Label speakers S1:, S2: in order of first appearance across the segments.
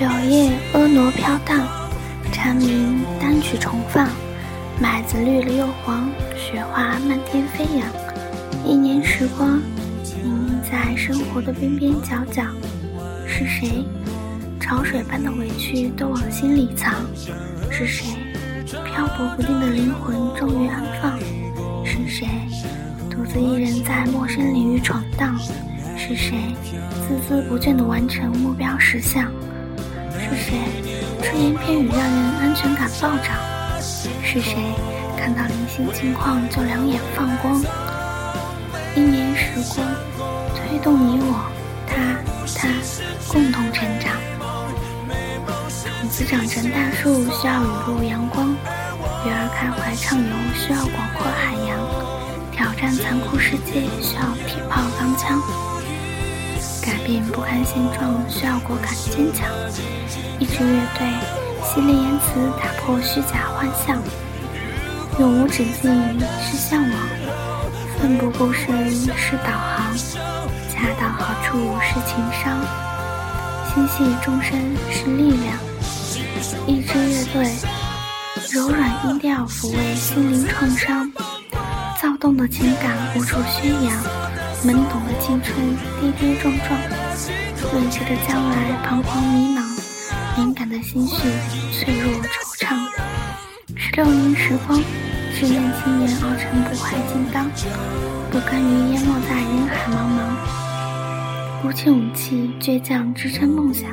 S1: 柳叶婀娜飘荡，蝉鸣单曲重放。麦子绿了又黄，雪花漫天飞扬。一年时光，泥泞在生活的边边角角。是谁？潮水般的委屈都往心里藏。是谁？漂泊不定的灵魂终于安放。是谁？独自一人在陌生领域闯荡。是谁？孜孜不倦地完成目标实相。是谁？只言片语让人安全感暴涨。是谁？看到零星情况就两眼放光。一年时光，推动你我，他他共同成长。种子长成大树需要雨露阳光，改变不堪现状需要果敢坚强。一支乐队，犀利言辞打破虚假幻象。永无止境是向往，奋不顾身是导航，恰到好处是情商，心系众生是力量。一支乐队，柔软音调抚慰心灵创伤，躁动的情感无处宣扬。懵懂的青春，跌跌撞撞；未知的将来，彷徨迷茫；敏感的心绪，脆弱惆怅。十六年时光，志愿青年熬成不坏金刚，不甘于淹没在人海茫茫。鼓起勇气，倔强支撑梦想，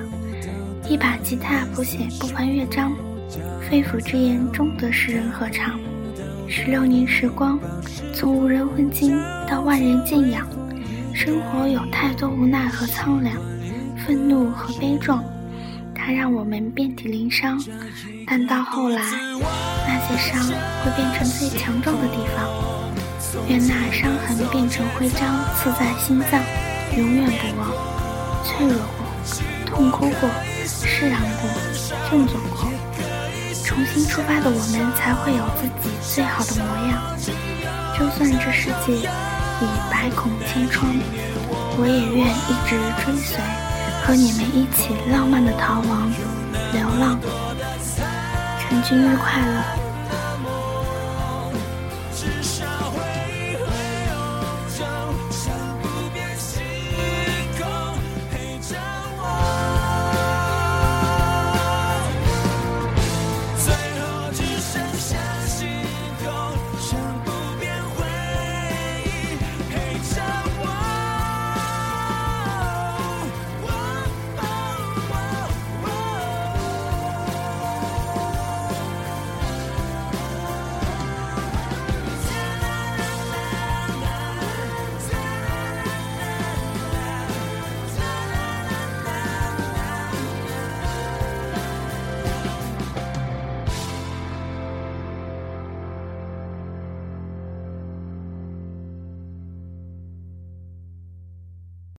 S1: 一把吉他谱写不凡乐章，肺腑之言终得世人合唱。十六年时光，从无人问津到万人敬仰。生活有太多无奈和苍凉，愤怒和悲壮，它让我们遍体鳞伤。但到后来，那些伤会变成最强壮的地方。愿那伤痕变成徽章，刺在心脏，永远不忘。脆弱过，痛哭过，释然过，振作过。重新出发的我们，才会有自己最好的模样。就算这世界已百孔千疮，我也愿一直追随，和你们一起浪漫的逃亡、流浪。陈君日快乐。